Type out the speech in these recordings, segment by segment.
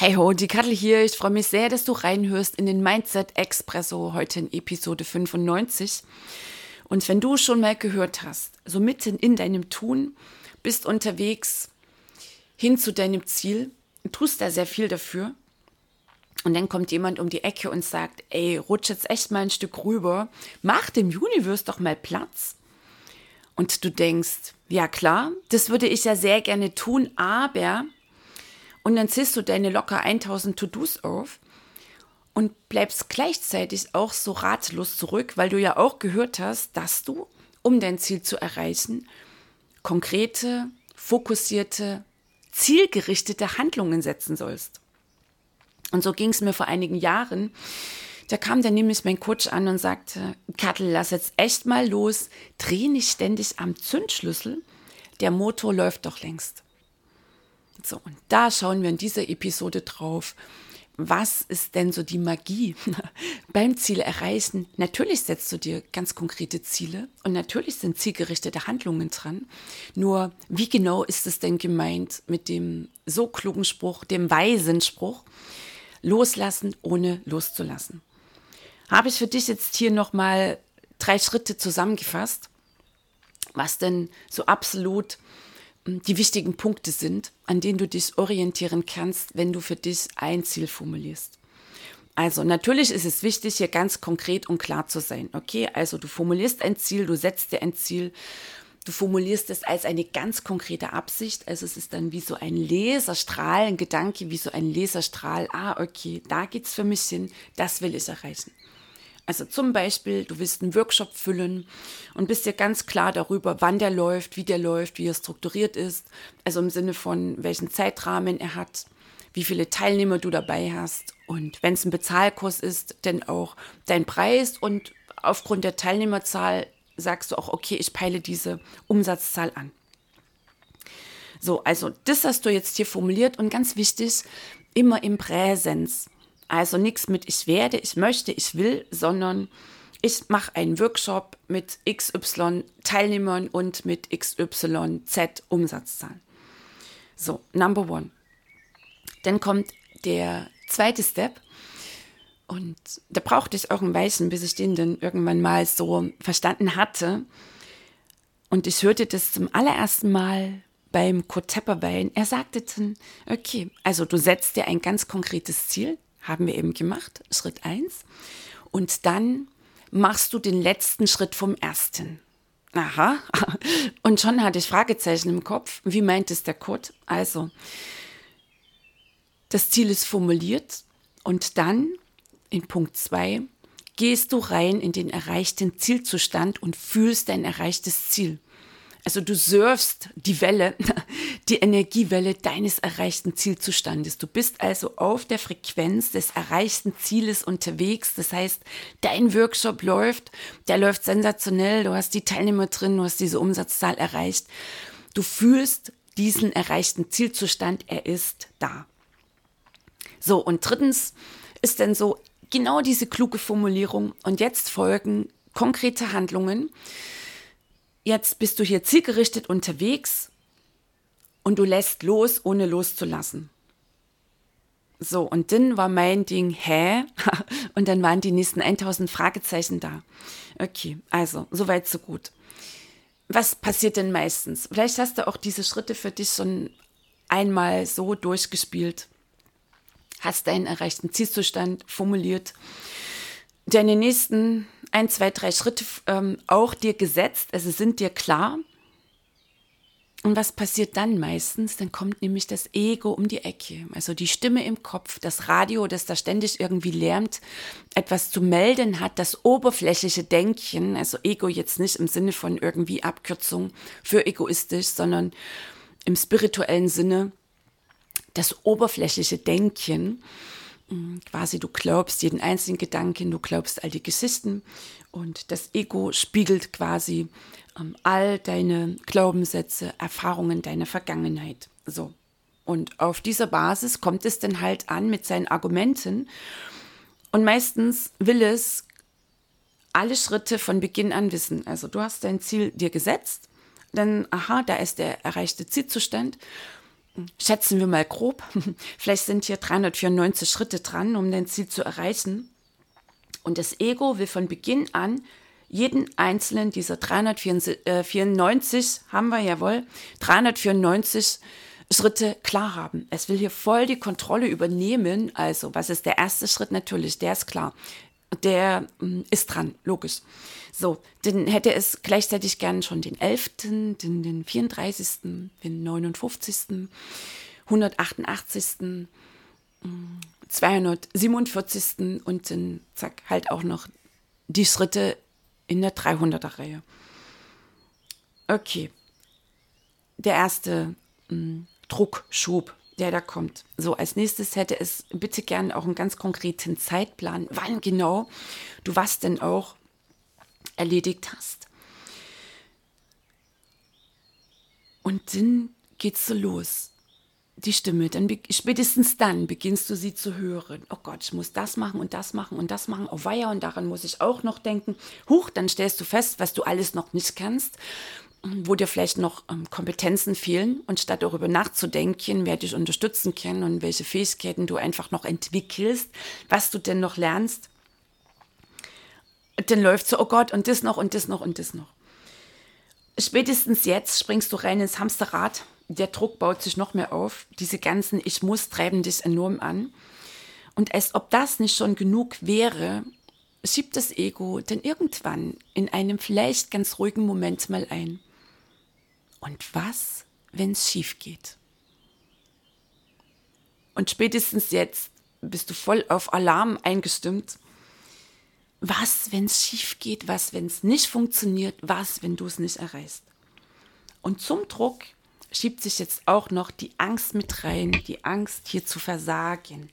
Hey ho, die Kattel hier. Ich freue mich sehr, dass du reinhörst in den Mindset Expresso heute in Episode 95. Und wenn du schon mal gehört hast, so mitten in deinem Tun, bist unterwegs hin zu deinem Ziel, tust da sehr viel dafür. Und dann kommt jemand um die Ecke und sagt, ey, rutsch jetzt echt mal ein Stück rüber, mach dem Universe doch mal Platz. Und du denkst, ja klar, das würde ich ja sehr gerne tun, aber und dann ziehst du deine locker 1000 To-Dos auf und bleibst gleichzeitig auch so ratlos zurück, weil du ja auch gehört hast, dass du, um dein Ziel zu erreichen, konkrete, fokussierte, zielgerichtete Handlungen setzen sollst. Und so ging es mir vor einigen Jahren. Da kam dann nämlich mein Coach an und sagte, Kattel, lass jetzt echt mal los, dreh nicht ständig am Zündschlüssel, der Motor läuft doch längst. So, und da schauen wir in dieser Episode drauf. Was ist denn so die Magie beim Ziel erreichen? Natürlich setzt du dir ganz konkrete Ziele und natürlich sind zielgerichtete Handlungen dran. Nur wie genau ist es denn gemeint mit dem so klugen Spruch, dem weisen Spruch, loslassen ohne loszulassen? Habe ich für dich jetzt hier nochmal drei Schritte zusammengefasst, was denn so absolut die wichtigen Punkte sind, an denen du dich orientieren kannst, wenn du für dich ein Ziel formulierst. Also natürlich ist es wichtig, hier ganz konkret und klar zu sein. Okay, also du formulierst ein Ziel, du setzt dir ein Ziel, du formulierst es als eine ganz konkrete Absicht. Also es ist dann wie so ein Laserstrahl, ein Gedanke, wie so ein Laserstrahl. Ah, okay, da geht's für mich hin, das will ich erreichen. Also zum Beispiel, du willst einen Workshop füllen und bist dir ganz klar darüber, wann der läuft, wie der läuft, wie er strukturiert ist. Also im Sinne von, welchen Zeitrahmen er hat, wie viele Teilnehmer du dabei hast und wenn es ein Bezahlkurs ist, dann auch dein Preis und aufgrund der Teilnehmerzahl sagst du auch, okay, ich peile diese Umsatzzahl an. So, also das hast du jetzt hier formuliert und ganz wichtig, immer im Präsens. Also nichts mit ich werde, ich möchte, ich will, sondern ich mache einen Workshop mit XY Teilnehmern und mit XYZ Umsatzzahlen. So, number one. Dann kommt der zweite Step. Und da brauchte ich auch ein Weichen, bis ich den dann irgendwann mal so verstanden hatte. Und ich hörte das zum allerersten Mal beim Kurt Tepperwein. Er sagte dann, okay, also du setzt dir ein ganz konkretes Ziel, haben wir eben gemacht, Schritt 1. Und dann machst du den letzten Schritt vom ersten. Aha. Und schon hatte ich Fragezeichen im Kopf. Wie meint es der Code? Also, das Ziel ist formuliert und dann in Punkt 2 gehst du rein in den erreichten Zielzustand und fühlst dein erreichtes Ziel. Also du surfst die Welle, die Energiewelle deines erreichten Zielzustandes. Du bist also auf der Frequenz des erreichten Zieles unterwegs. Das heißt, dein Workshop läuft, der läuft sensationell. Du hast die Teilnehmer drin, du hast diese Umsatzzahl erreicht. Du fühlst diesen erreichten Zielzustand, er ist da. So, und drittens ist dann so genau diese kluge Formulierung. Und jetzt folgen konkrete Handlungen jetzt bist du hier zielgerichtet unterwegs und du lässt los, ohne loszulassen. So, und dann war mein Ding, hä? Und dann waren die nächsten 1000 Fragezeichen da. Okay, also, soweit, so gut. Was passiert denn meistens? Vielleicht hast du auch diese Schritte für dich schon einmal so durchgespielt, hast deinen erreichten Zielzustand formuliert, deine nächsten ein, zwei, drei Schritte ähm, auch dir gesetzt, also sind dir klar. Und was passiert dann meistens? Dann kommt nämlich das Ego um die Ecke. Also die Stimme im Kopf, das Radio, das da ständig irgendwie lärmt, etwas zu melden hat, das oberflächliche Denken, also Ego jetzt nicht im Sinne von irgendwie Abkürzung für egoistisch, sondern im spirituellen Sinne, das oberflächliche Denken. Quasi du glaubst jeden einzelnen Gedanken, du glaubst all die Geschichten und das Ego spiegelt quasi ähm, all deine Glaubenssätze, Erfahrungen, deine Vergangenheit. So. Und auf dieser Basis kommt es dann halt an mit seinen Argumenten. Und meistens will es alle Schritte von Beginn an wissen. Also du hast dein Ziel dir gesetzt, dann, aha, da ist der erreichte Zielzustand. Schätzen wir mal grob. Vielleicht sind hier 394 Schritte dran, um dein Ziel zu erreichen. Und das Ego will von Beginn an jeden einzelnen dieser 394, haben wir jawohl, 394 Schritte klar haben. Es will hier voll die Kontrolle übernehmen. Also, was ist der erste Schritt? Natürlich, der ist klar. Der mm, ist dran, logisch. So, dann hätte es gleichzeitig gern schon den 11., den, den 34., den 59., 188., 247. und dann zack, halt auch noch die Schritte in der 300er Reihe. Okay. Der erste mh, hm, Druckschub, der da kommt. So, als nächstes hätte es bitte gern auch einen ganz konkreten Zeitplan, wann genau du was denn auch erledigt hast. Und dann geht's so los die Stimme, dann spätestens dann beginnst du sie zu hören. Oh Gott, ich muss das machen und das machen und das machen. Oh weia, und daran muss ich auch noch denken. Huch, dann stellst du fest, was du alles noch nicht kannst, wo dir vielleicht noch ähm, Kompetenzen fehlen. Und statt darüber nachzudenken, wer dich unterstützen kann und welche Fähigkeiten du einfach noch entwickelst, was du denn noch lernst, dann läuft so, oh Gott, und das noch und das noch und das noch. Spätestens jetzt springst du rein ins Hamsterrad der Druck baut sich noch mehr auf. Diese ganzen Ich muss treiben dich enorm an. Und als ob das nicht schon genug wäre, schiebt das Ego dann irgendwann in einem vielleicht ganz ruhigen Moment mal ein. Und was, wenn es schief geht? Und spätestens jetzt bist du voll auf Alarm eingestimmt. Was, wenn es schief geht? Was, wenn es nicht funktioniert? Was, wenn du es nicht erreichst? Und zum Druck schiebt sich jetzt auch noch die Angst mit rein, die Angst hier zu versagen.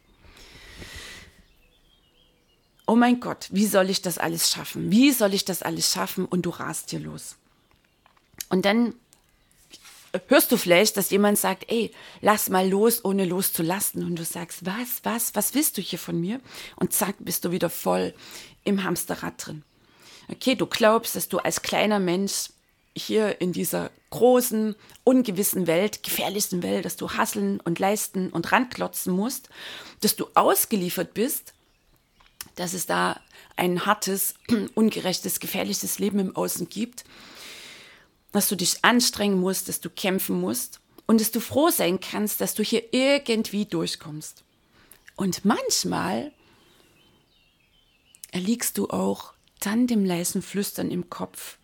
Oh mein Gott, wie soll ich das alles schaffen? Wie soll ich das alles schaffen? Und du rast hier los. Und dann hörst du vielleicht, dass jemand sagt, ey, lass mal los, ohne loszulassen. Und du sagst, was, was, was willst du hier von mir? Und zack, bist du wieder voll im Hamsterrad drin. Okay, du glaubst, dass du als kleiner Mensch hier in dieser großen, ungewissen Welt, gefährlichsten Welt, dass du hasseln und leisten und ranklotzen musst, dass du ausgeliefert bist, dass es da ein hartes, ungerechtes, gefährliches Leben im Außen gibt, dass du dich anstrengen musst, dass du kämpfen musst und dass du froh sein kannst, dass du hier irgendwie durchkommst. Und manchmal erliegst du auch dann dem leisen Flüstern im Kopf,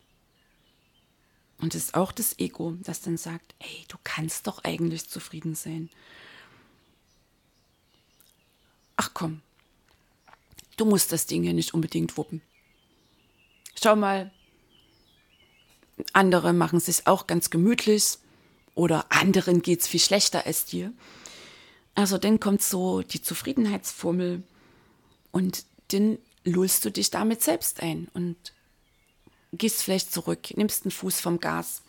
und es ist auch das Ego, das dann sagt, hey, du kannst doch eigentlich zufrieden sein. Ach komm, du musst das Ding ja nicht unbedingt wuppen. Schau mal, andere machen es sich auch ganz gemütlich oder anderen geht es viel schlechter als dir. Also dann kommt so die Zufriedenheitsformel und dann lullst du dich damit selbst ein und gehst vielleicht zurück, nimmst einen Fuß vom Gas.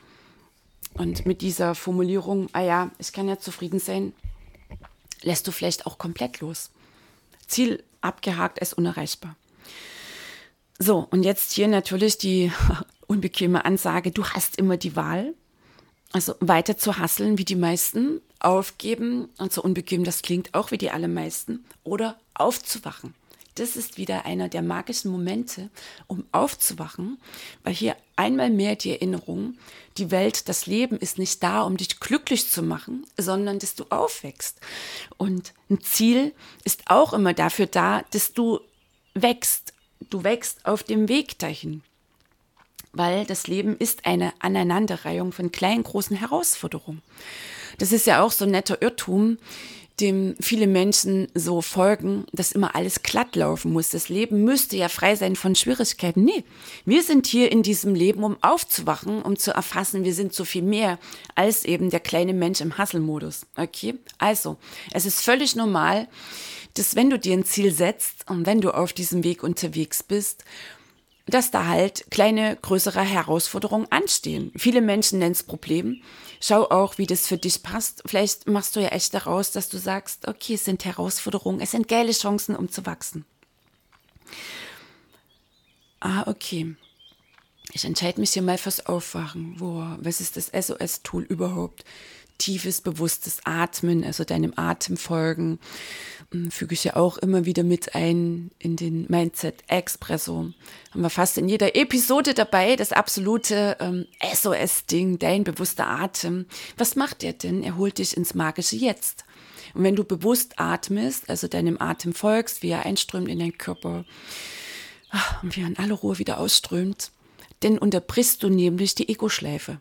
Und mit dieser Formulierung, ah ja, ich kann ja zufrieden sein, lässt du vielleicht auch komplett los. Ziel abgehakt ist unerreichbar. So, und jetzt hier natürlich die unbequeme Ansage, du hast immer die Wahl. Also weiter zu hasseln wie die meisten, aufgeben und so unbequem das klingt auch wie die allermeisten oder aufzuwachen das ist wieder einer der magischen Momente, um aufzuwachen, weil hier einmal mehr die Erinnerung, die Welt, das Leben ist nicht da, um dich glücklich zu machen, sondern dass du aufwächst. Und ein Ziel ist auch immer dafür da, dass du wächst. Du wächst auf dem Weg dahin. Weil das Leben ist eine Aneinanderreihung von kleinen, großen Herausforderungen. Das ist ja auch so ein netter Irrtum, dem viele Menschen so folgen, dass immer alles glatt laufen muss. Das Leben müsste ja frei sein von Schwierigkeiten. Nee, wir sind hier in diesem Leben, um aufzuwachen, um zu erfassen, wir sind so viel mehr als eben der kleine Mensch im Hasselmodus. Okay? Also, es ist völlig normal, dass wenn du dir ein Ziel setzt und wenn du auf diesem Weg unterwegs bist dass da halt kleine, größere Herausforderungen anstehen. Viele Menschen nennen es Problem. Schau auch, wie das für dich passt. Vielleicht machst du ja echt daraus, dass du sagst, okay, es sind Herausforderungen, es sind geile Chancen, um zu wachsen. Ah, okay. Ich entscheide mich hier mal fürs Aufwachen. Boah, was ist das SOS-Tool überhaupt? Tiefes, bewusstes Atmen, also deinem Atem folgen, hm, füge ich ja auch immer wieder mit ein in den Mindset Expresso. Haben wir fast in jeder Episode dabei, das absolute ähm, SOS-Ding, dein bewusster Atem. Was macht er denn? Er holt dich ins magische Jetzt. Und wenn du bewusst atmest, also deinem Atem folgst, wie er einströmt in deinen Körper ach, und wie er in alle Ruhe wieder ausströmt, dann unterbrichst du nämlich die Ego-Schleife.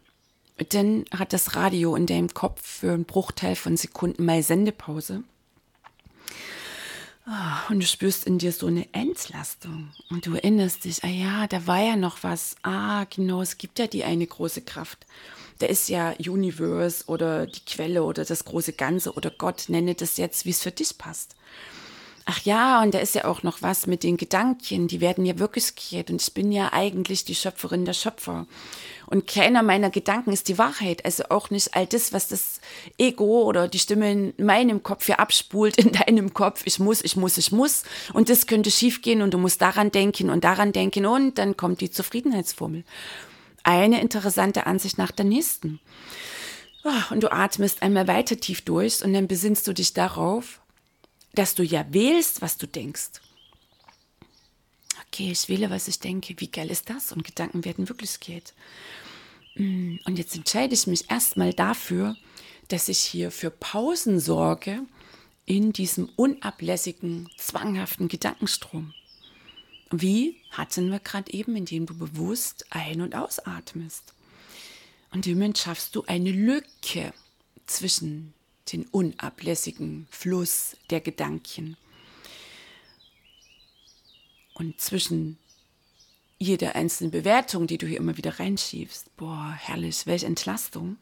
Dann hat das Radio in deinem Kopf für einen Bruchteil von Sekunden mal Sendepause. Ah, und du spürst in dir so eine Entlastung. Und du erinnerst dich, ah ja, da war ja noch was. Ah, genau, es gibt ja die eine große Kraft. Da ist ja Universe oder die Quelle oder das große Ganze oder Gott, nenne das jetzt, wie es für dich passt. Ach ja, und da ist ja auch noch was mit den Gedanken, die werden ja Wirklichkeit und ich bin ja eigentlich die Schöpferin der Schöpfer. Und keiner meiner Gedanken ist die Wahrheit, also auch nicht all das, was das Ego oder die Stimme in meinem Kopf hier abspult, in deinem Kopf, ich muss, ich muss, ich muss und das könnte schiefgehen und du musst daran denken und daran denken und dann kommt die Zufriedenheitsformel. Eine interessante Ansicht nach der nächsten. Ah, und du atmest einmal weiter tief durch und dann besinnst du dich darauf, dass du ja wählst, was du denkst. Okay, ich wähle, was ich denke. Wie geil ist das? Und Gedanken werden Wirklichkeit. Mm, und jetzt entscheide ich mich erstmal dafür, dass ich hier für Pausen sorge in diesem unablässigen, zwanghaften Gedankenstrom. Wie hatten wir gerade eben, indem du bewusst ein- und ausatmest. Und damit schaffst du eine Lücke zwischen den unablässigen Fluss der Gedanken. Und zwischen jeder einzelnen Bewertung, die du hier immer wieder reinschiebst, boah, herrlich, welche Entlastung.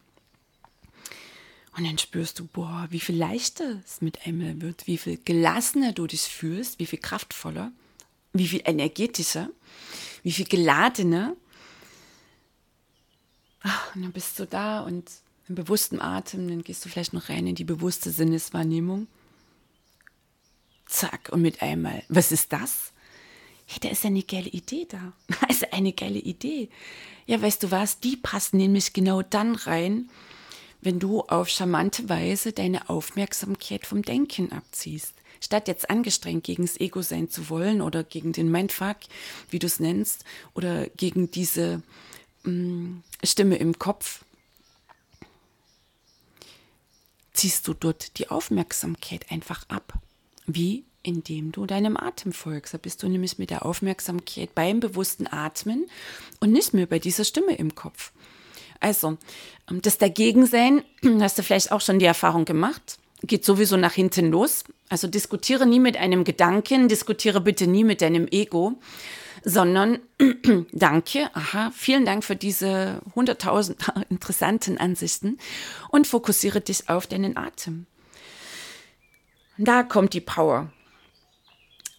Und dann spürst du, boah, wie viel leichter es mit einmal wird, wie viel gelassener du dich fühlst, wie viel kraftvoller, wie viel energetischer, wie viel geladener. Ach, und dann bist du da und im bewussten Atem, dann gehst du vielleicht noch rein in die bewusste Sinneswahrnehmung. Zack, und mit einmal, was ist das? Hey, da ist eine geile Idee da. Da ist eine geile Idee. Ja, weißt du was, die passt nämlich genau dann rein, wenn du auf charmante Weise deine Aufmerksamkeit vom Denken abziehst. Statt jetzt angestrengt gegen das Ego sein zu wollen oder gegen den Mindfuck, wie du es nennst, oder gegen diese mh, mm, Stimme im Kopf, ziehst du dort die Aufmerksamkeit einfach ab. Wie? Indem du deinem Atem folgst. Da bist du nämlich mit der Aufmerksamkeit beim bewussten Atmen und nicht mehr bei dieser Stimme im Kopf. Also, ähm, das Dagegensein, hast du vielleicht auch schon die Erfahrung gemacht, geht sowieso nach hinten los. Also diskutiere nie mit einem Gedanken, diskutiere bitte nie mit deinem Ego, sondern danke, aha, vielen Dank für diese 100.000 interessanten Ansichten und fokussiere dich auf deinen Atem. Da kommt die Power.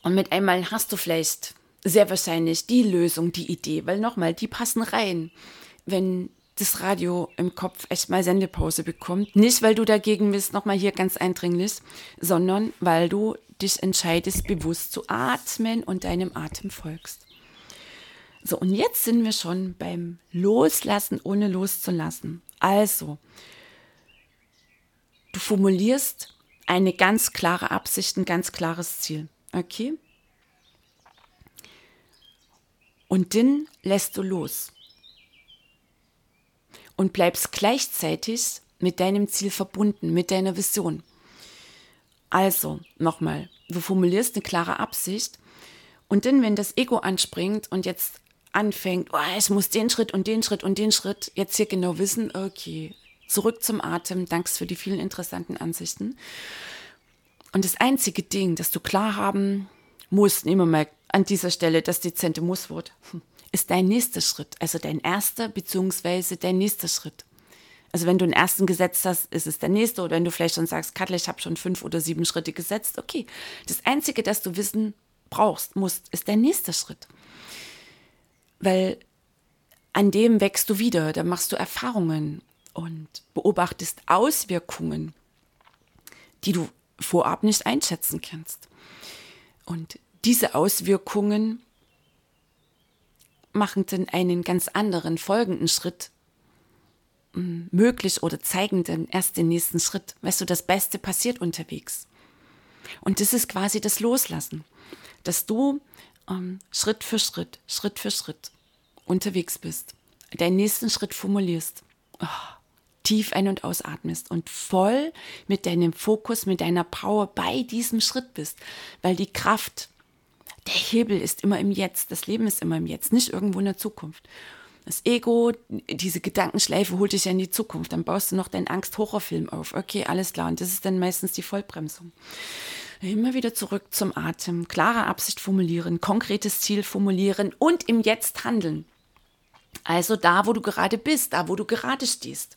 Und mit einmal hast du vielleicht sehr wahrscheinlich die Lösung, die Idee, weil nochmal, die passen rein, wenn das Radio im Kopf echt mal Sendepause bekommt. Nicht, weil du dagegen bist, nochmal hier ganz eindringlich, sondern weil du dich entscheidest, bewusst zu atmen und deinem Atem folgst. So, und jetzt sind wir schon beim Loslassen, ohne loszulassen. Also, du formulierst eine ganz klare Absicht, ein ganz klares Ziel. Okay? Und dann lässt du los. Und bleibst gleichzeitig mit deinem Ziel verbunden, mit deiner Vision. Also, nochmal, du formulierst eine klare Absicht und dann, wenn das Ego anspringt und jetzt anfängt, oh, ich muss den Schritt und den Schritt und den Schritt jetzt hier genau wissen, okay, zurück zum Atem, danks für die vielen interessanten Ansichten. Und das einzige Ding, das du klar haben musst, nehmen wir mal an dieser Stelle das dezente Musswort, ist dein nächster Schritt, also dein erster beziehungsweise dein nächster Schritt. Also wenn du einen ersten gesetzt hast, ist es der nächste. Oder wenn du vielleicht schon sagst, Kattel, ich habe schon fünf oder sieben Schritte gesetzt, okay. Das Einzige, das du wissen brauchst, musst, ist der nächste Schritt. Weil an dem wächst du wieder, da machst du Erfahrungen und beobachtest Auswirkungen, die du vorab nicht einschätzen kannst. Und diese Auswirkungen machen dann einen ganz anderen folgenden Schritt mm, möglich oder zeigen dann erst den nächsten Schritt. Weißt du, das Beste passiert unterwegs. Und das ist quasi das Loslassen, dass du ähm, Schritt für Schritt, Schritt für Schritt unterwegs bist, deinen nächsten Schritt formulierst, oh, tief ein- und ausatmest und voll mit deinem Fokus, mit deiner Power bei diesem Schritt bist, weil die Kraft der Hebel ist immer im Jetzt, das Leben ist immer im Jetzt, nicht irgendwo in der Zukunft. Das Ego, diese Gedankenschleife holt dich ja in die Zukunft. Dann baust du noch deinen Angst-Horrorfilm auf. Okay, alles klar. Und das ist dann meistens die Vollbremsung. Immer wieder zurück zum Atem. Klare Absicht formulieren, konkretes Ziel formulieren und im Jetzt handeln. Also da, wo du gerade bist, da, wo du gerade stehst.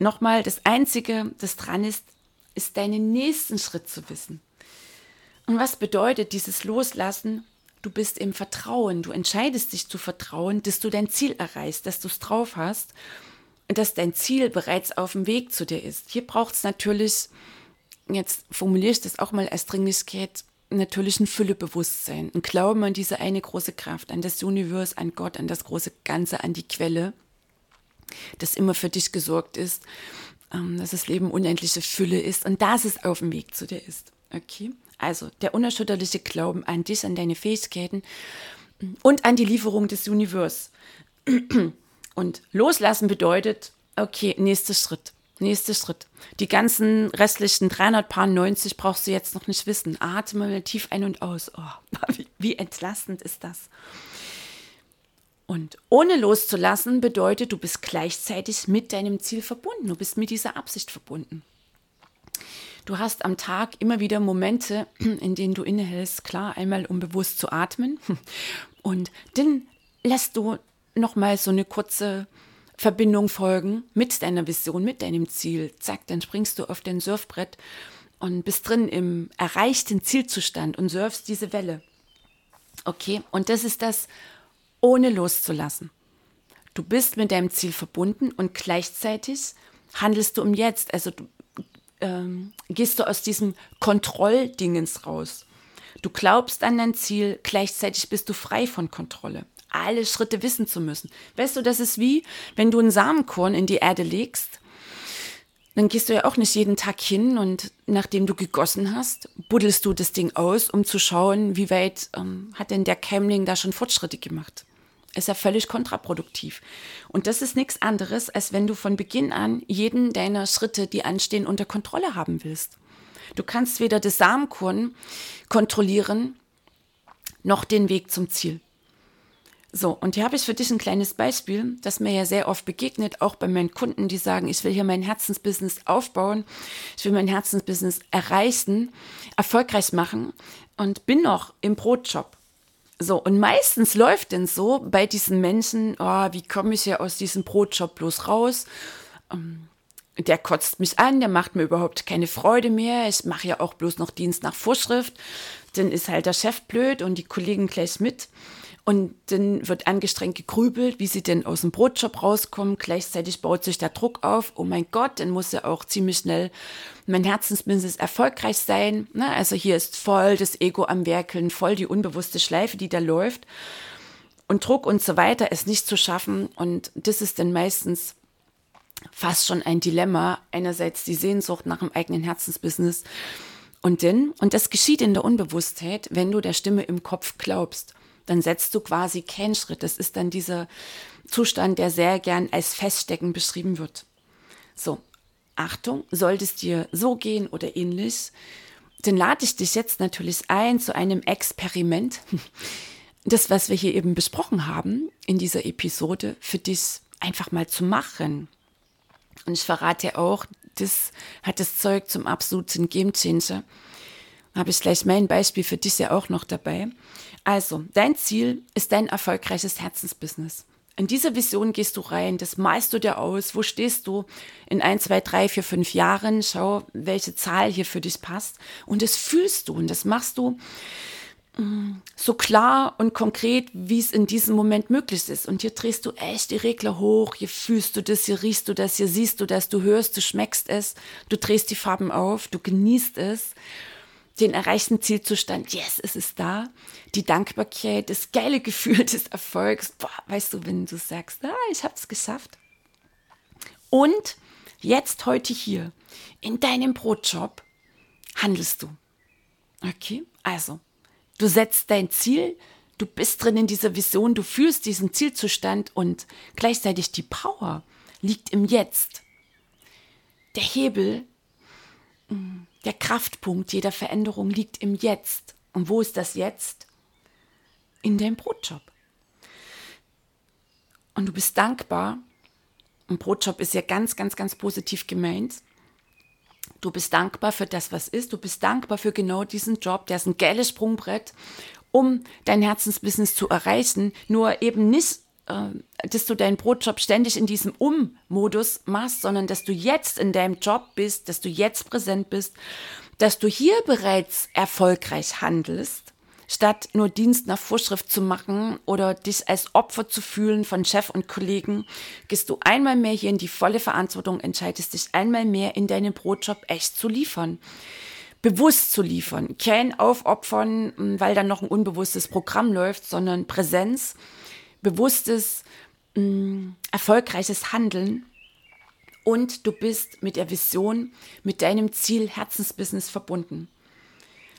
Nochmal, das Einzige, das dran ist, ist deinen nächsten Schritt zu wissen. Und was bedeutet dieses Loslassen? Du bist im Vertrauen, du entscheidest dich zu vertrauen, dass du dein Ziel erreichst, dass du es drauf hast und dass dein Ziel bereits auf dem Weg zu dir ist. Hier braucht es natürlich, jetzt formuliere ich das auch mal als Dringlichkeit, natürlich ein Füllebewusstsein, ein Glauben an diese eine große Kraft, an das Universum, an Gott, an das große Ganze, an die Quelle, das immer für dich gesorgt ist, ähm, dass das Leben unendliche Fülle ist und dass es auf dem Weg zu dir ist. Okay? Also der unerschütterliche Glauben an dich, an deine Fähigkeiten und an die Lieferung des Universums. Und loslassen bedeutet, okay, nächster Schritt, nächster Schritt. Die ganzen restlichen 390 brauchst du jetzt noch nicht wissen. Atme mal tief ein und aus. Oh, wie, wie entlastend ist das? Und ohne loszulassen bedeutet, du bist gleichzeitig mit deinem Ziel verbunden. Du bist mit dieser Absicht verbunden. Du hast am Tag immer wieder Momente, in denen du innehältst, klar, einmal um bewusst zu atmen und dann lässt du nochmal so eine kurze Verbindung folgen mit deiner Vision, mit deinem Ziel. Zack, dann springst du auf dein Surfbrett und bist drin im erreichten Zielzustand und surfst diese Welle. Okay, und das ist das, ohne loszulassen. Du bist mit deinem Ziel verbunden und gleichzeitig handelst du im Jetzt. Also du ähm, gehst du aus diesem Kontrolldingens raus. Du glaubst an dein Ziel, gleichzeitig bist du frei von Kontrolle. Alle Schritte wissen zu müssen. Weißt du, das ist wie, wenn du einen Samenkorn in die Erde legst, dann gehst du ja auch nicht jeden Tag hin und nachdem du gegossen hast, buddelst du das Ding aus, um zu schauen, wie weit ähm, hat denn der Keimling da schon Fortschritte gemacht ist ja völlig kontraproduktiv. Und das ist nichts anderes, als wenn du von Beginn an jeden deiner Schritte, die anstehen, unter Kontrolle haben willst. Du kannst weder das Samenkorn kontrollieren, noch den Weg zum Ziel. So, und hier habe ich für dich ein kleines Beispiel, das mir ja sehr oft begegnet, auch bei meinen Kunden, die sagen, ich will hier mein Herzensbusiness aufbauen, ich will mein Herzensbusiness erreichen, erfolgreich machen und bin noch im Brotjob. So, und meistens läuft denn so bei diesen Menschen, oh, wie komme ich hier aus diesem Brotjob bloß raus? Ähm, der kotzt mich an, der macht mir überhaupt keine Freude mehr. Ich mache ja auch bloß noch Dienst nach Vorschrift. Dann ist halt der Chef blöd und die Kollegen gleich mit. Und dann wird angestrengt gegrübelt, wie sie denn aus dem Brotjob rauskommen. Gleichzeitig baut sich der Druck auf. Oh mein Gott, dann muss ja auch ziemlich schnell mein Herzensbusiness erfolgreich sein. Ne? Also hier ist voll das Ego am Werkeln, voll die unbewusste Schleife, die da läuft. Und Druck und so weiter ist nicht zu schaffen. Und das ist dann meistens fast schon ein Dilemma. Einerseits die Sehnsucht nach dem eigenen Herzensbusiness. Und dann, und das geschieht in der Unbewusstheit, wenn du der Stimme im Kopf glaubst dann setzt du quasi keinen Schritt. Das ist dann dieser Zustand, der sehr gern als Feststecken beschrieben wird. So, Achtung, sollte es dir so gehen oder ähnlich, dann lade ich dich jetzt natürlich ein zu einem Experiment. das, was wir hier eben besprochen haben in dieser Episode, für dich einfach mal zu machen. Und ich verrate auch, das hat das Zeug zum absoluten Gamechanger. Habe ich gleich mein Beispiel für dich ja auch noch dabei. Also, dein Ziel ist dein erfolgreiches Herzensbusiness. In diese Vision gehst du rein, das malst du dir aus. Wo stehst du in ein, zwei, drei, vier, fünf Jahren? Schau, welche Zahl hier für dich passt. Und das fühlst du und das machst du mm, so klar und konkret, wie es in diesem Moment möglich ist. Und hier drehst du echt die Regler hoch, hier fühlst du das, hier riechst du das, hier siehst du das, du hörst, du schmeckst es, du drehst die Farben auf, du genießt es den erreichten Zielzustand, yes, es ist da. Die Dankbarkeit, das geile Gefühl des Erfolgs, boah, weißt du, wenn du sagst, ah, ich habe es geschafft. Und jetzt heute hier in deinem Brotjob handelst du. Okay, also du setzt dein Ziel, du bist drin in dieser Vision, du fühlst diesen Zielzustand und gleichzeitig die Power liegt im Jetzt. Der Hebel mm, der Kraftpunkt jeder Veränderung liegt im Jetzt. Und wo ist das Jetzt? In deinem Brotjob. Und du bist dankbar. Ein Brotjob ist ja ganz, ganz, ganz positiv gemeint. Du bist dankbar für das, was ist. Du bist dankbar für genau diesen Job. Der ist ein geiles Sprungbrett, um dein Herzensbusiness zu erreichen. Nur eben nicht äh, dass du deinen Brotjob ständig in diesem Um-Modus machst, sondern dass du jetzt in deinem Job bist, dass du jetzt präsent bist, dass du hier bereits erfolgreich handelst, statt nur Dienst nach Vorschrift zu machen oder dich als Opfer zu fühlen von Chef und Kollegen, gehst du einmal mehr hier in die volle Verantwortung, entscheidest dich einmal mehr in deinem Brotjob echt zu liefern bewusst zu liefern. Kein Aufopfern, weil dann noch ein unbewusstes Programm läuft, sondern Präsenz bewusstes, mh, mm, erfolgreiches Handeln und du bist mit der Vision, mit deinem Ziel Herzensbusiness verbunden.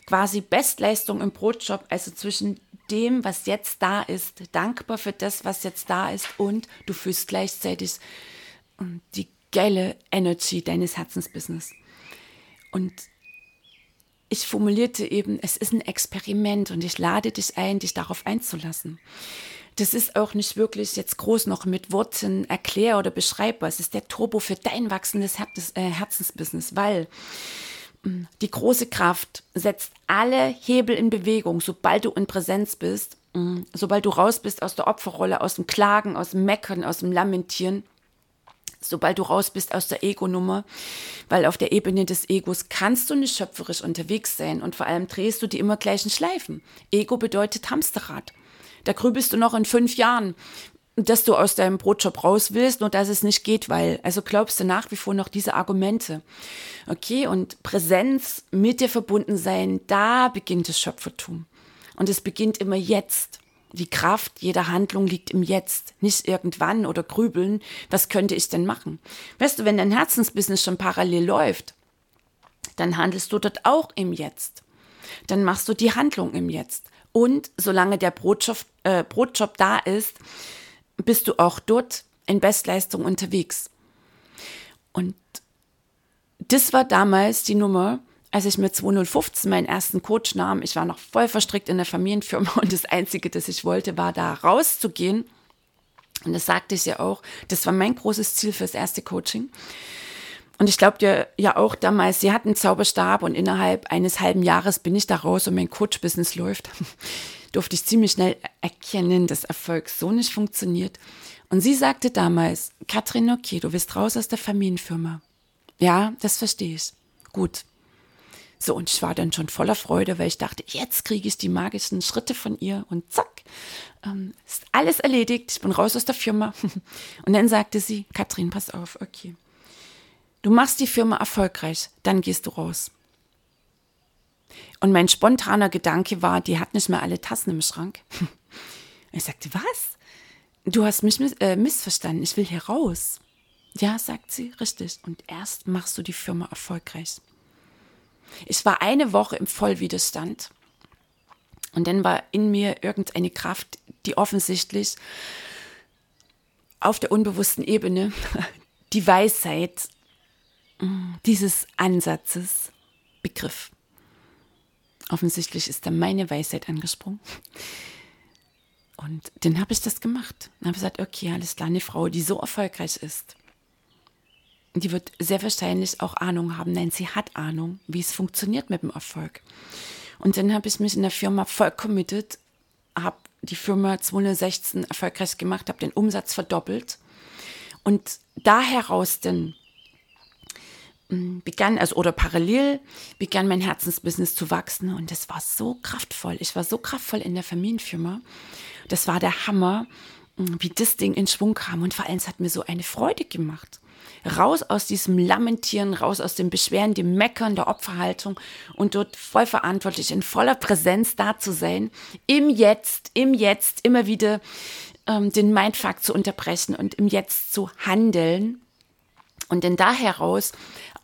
Quasi Bestleistung im Brotjob, also zwischen dem, was jetzt da ist, dankbar für das, was jetzt da ist und du fühlst gleichzeitig mm, die geile Energy deines Herzensbusiness. Und ich formulierte eben, es ist ein Experiment und ich lade dich ein, dich darauf einzulassen das ist auch nicht wirklich jetzt groß noch mit Worten erklär- oder beschreibbar. Es ist der Turbo für dein wachsendes äh, Herzensbusiness, weil mm, die große Kraft setzt alle Hebel in Bewegung, sobald du in Präsenz bist, mm, sobald du raus bist aus der Opferrolle, aus dem Klagen, aus dem Meckern, aus dem Lamentieren, sobald du raus bist aus der Ego-Nummer, weil auf der Ebene des Egos kannst du nicht schöpferisch unterwegs sein und vor allem drehst du die immer gleichen Schleifen. Ego bedeutet Hamsterrad. Da grübelst du noch in fünf Jahren, dass du aus deinem Brotjob raus willst und dass es nicht geht, weil, also glaubst du nach wie vor noch diese Argumente. Okay, und Präsenz mit dir verbunden sein, da beginnt das Schöpfertum. Und es beginnt immer jetzt. Die Kraft jeder Handlung liegt im Jetzt, nicht irgendwann oder grübeln, was könnte ich denn machen? Weißt du, wenn dein Herzensbusiness schon parallel läuft, dann handelst du dort auch im Jetzt. Dann machst du die Handlung im Jetzt. Und solange der Brotjob, äh, Brotjob da ist, bist du auch dort in Bestleistung unterwegs. Und das war damals die Nummer, als ich mit 2015 meinen ersten Coach nahm. Ich war noch voll verstrickt in der Familienfirma und das Einzige, das ich wollte, war da rauszugehen. Und das sagte ich ja auch. Das war mein großes Ziel fürs erste Coaching. Und ich glaube dir ja auch damals, sie hat einen Zauberstab und innerhalb eines halben Jahres bin ich da raus und mein Coach-Business läuft. Durfte ich ziemlich schnell erkennen, dass Erfolg so nicht funktioniert. Und sie sagte damals, Katrin, okay, du bist raus aus der Familienfirma. Ja, das verstehe ich. Gut. So, und ich war dann schon voller Freude, weil ich dachte, jetzt kriege ich die magischen Schritte von ihr und zack, ähm, ist alles erledigt, ich bin raus aus der Firma. Und dann sagte sie, Katrin, pass auf, okay. Du machst die Firma erfolgreich, dann gehst du raus. Und mein spontaner Gedanke war, die hat nicht mehr alle Tassen im Schrank. Ich sagte, was? Du hast mich miss äh, missverstanden, ich will hier raus. Ja, sagt sie, richtig. Und erst machst du die Firma erfolgreich. Ich war eine Woche im Vollwiderstand. Und dann war in mir irgendeine Kraft, die offensichtlich auf der unbewussten Ebene die Weisheit dieses Ansatzes begriff. Offensichtlich ist da meine Weisheit angesprungen. Und dann habe ich das gemacht. Dann habe ich gesagt, okay, alles klar, eine Frau, die so erfolgreich ist, die wird sehr wahrscheinlich auch Ahnung haben. Nein, sie hat Ahnung, wie es funktioniert mit dem Erfolg. Und dann habe ich mich in der Firma voll committed, habe die Firma 2016 erfolgreich gemacht, habe den Umsatz verdoppelt. Und da heraus dann begann, also oder parallel begann mein Herzensbusiness zu wachsen und das war so kraftvoll. Ich war so kraftvoll in der Familienfirma. Das war der Hammer, hm, wie das Ding in Schwung kam und vor allem es hat mir so eine Freude gemacht raus aus diesem Lamentieren, raus aus dem Beschweren, dem Meckern, der Opferhaltung und dort voll verantwortlich, in voller Präsenz da zu sein, im Jetzt, im Jetzt immer wieder ähm, den Mindfuck zu unterbrechen und im Jetzt zu handeln und denn da heraus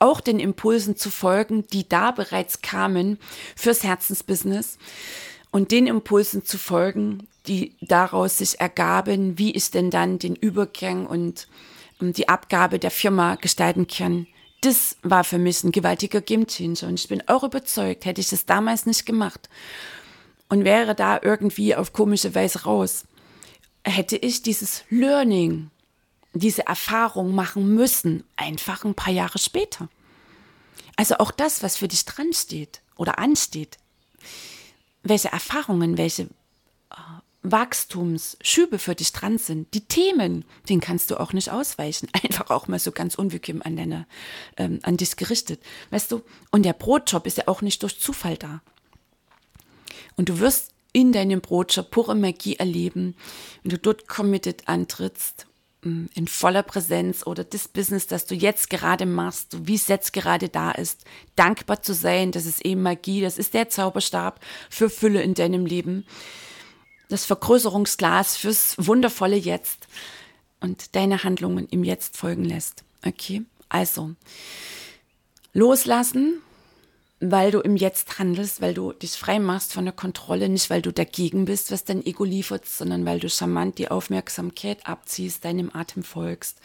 auch den Impulsen zu folgen, die da bereits kamen fürs Herzensbusiness und den Impulsen zu folgen, die daraus sich ergaben, wie ich denn dann den Übergang und die Abgabe der Firma gestalten können. Das war für mich ein gewaltiger Gamechanger und ich bin auch überzeugt, hätte ich das damals nicht gemacht und wäre da irgendwie auf komische Weise raus, hätte ich dieses Learning, diese Erfahrung machen müssen, einfach ein paar Jahre später. Also auch das, was für dich dran steht oder ansteht, welche Erfahrungen, welche Wachstumsschübe für dich dran sind, die Themen, den kannst du auch nicht ausweichen. Einfach auch mal so ganz unbequem an deine, ähm, an dich gerichtet. Weißt du? Und der Brotjob ist ja auch nicht durch Zufall da. Und du wirst in deinem Brotjob pure Magie erleben, wenn du dort committed antrittst, in voller Präsenz oder das Business, das du jetzt gerade machst, wie es jetzt gerade da ist, dankbar zu sein, das ist eben Magie, das ist der Zauberstab für Fülle in deinem Leben das Vergrößerungsglas fürs wundervolle Jetzt und deine Handlungen im Jetzt folgen lässt. Okay, also loslassen, weil du im Jetzt handelst, weil du dich frei machst von der Kontrolle, nicht weil du dagegen bist, was dein Ego liefert, sondern weil du charmant die Aufmerksamkeit abziehst, deinem Atem folgst.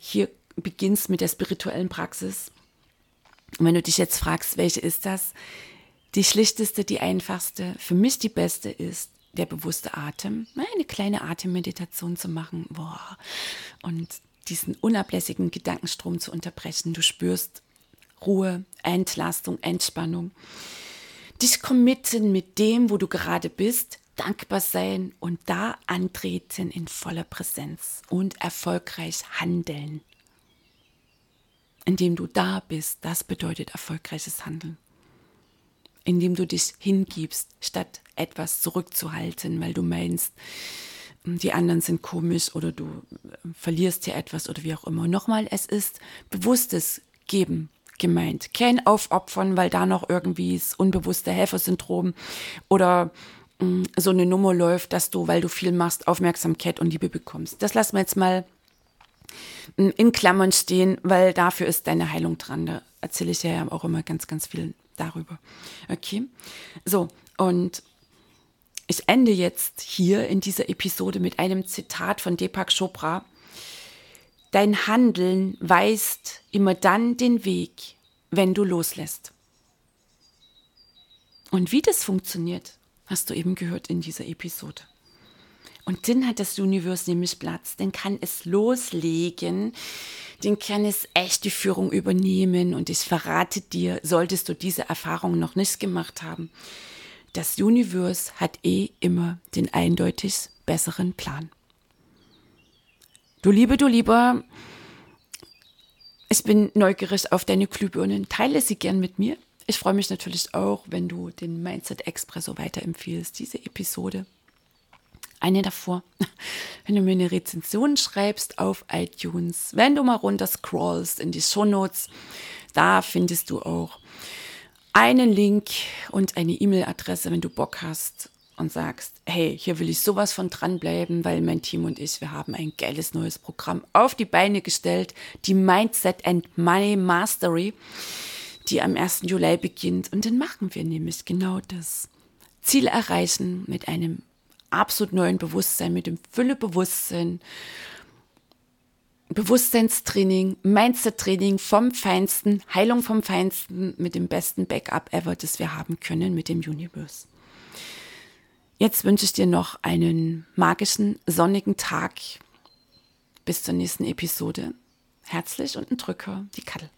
Hier beginnst mit der spirituellen Praxis. Und wenn du dich jetzt fragst, welche ist das? Die schlichteste, die einfachste, für mich die beste ist, der bewusste Atem, eine kleine Atemmeditation zu machen boah, und diesen unablässigen Gedankenstrom zu unterbrechen. Du spürst Ruhe, Entlastung, Entspannung. Dich committen mit dem, wo du gerade bist, dankbar sein und da antreten in voller Präsenz und erfolgreich handeln. Indem du da bist, das bedeutet erfolgreiches Handeln indem du dich hingibst, statt etwas zurückzuhalten, weil du meinst, die anderen sind komisch oder du verlierst hier etwas oder wie auch immer. Nochmal, es ist bewusstes Geben gemeint. Kein Aufopfern, weil da noch irgendwie das unbewusste Helfersyndrom oder mh, hm, so eine Nummer läuft, dass du, weil du viel machst, Aufmerksamkeit und Liebe bekommst. Das lassen wir jetzt mal hm, in Klammern stehen, weil dafür ist deine Heilung dran. Da erzähle ich ja auch immer ganz, ganz viel darüber. Okay, so und ich ende jetzt hier in dieser Episode mit einem Zitat von Deepak Chopra. Dein Handeln weist immer dann den Weg, wenn du loslässt. Und wie das funktioniert, hast du eben gehört in dieser Episode. Und dann hat das Universum nämlich Platz, dann kann es loslegen, dann kann es echt die Führung übernehmen. Und ich verrate dir, solltest du diese Erfahrung noch nicht gemacht haben, das Universum hat eh immer den eindeutig besseren Plan. Du Liebe, du Lieber, ich bin neugierig auf deine Glühbirnen. Teile sie gern mit mir. Ich freue mich natürlich auch, wenn du den Mindset Expresso weiterempfiehlst, diese Episode eine davor. Wenn du mir eine Rezension schreibst auf iTunes, wenn du mal runter scrollst in die Shownotes, da findest du auch einen Link und eine E-Mail-Adresse, wenn du Bock hast und sagst, hey, hier will ich sowas von dranbleiben, weil mein Team und ich, wir haben ein geiles neues Programm auf die Beine gestellt, die Mindset and Money Mastery, die am 1. Juli beginnt. Und dann machen wir nämlich genau das. Ziel erreichen mit einem absolut neuen Bewusstsein, mit dem Füllebewusstsein, Bewusstseinstraining, Mindset-Training vom Feinsten, Heilung vom Feinsten mit dem besten Backup ever, das wir haben können mit dem Universe. Jetzt wünsche ich dir noch einen magischen, sonnigen Tag. Bis zur nächsten Episode. Herzlich und ein Drücker, die Kattel.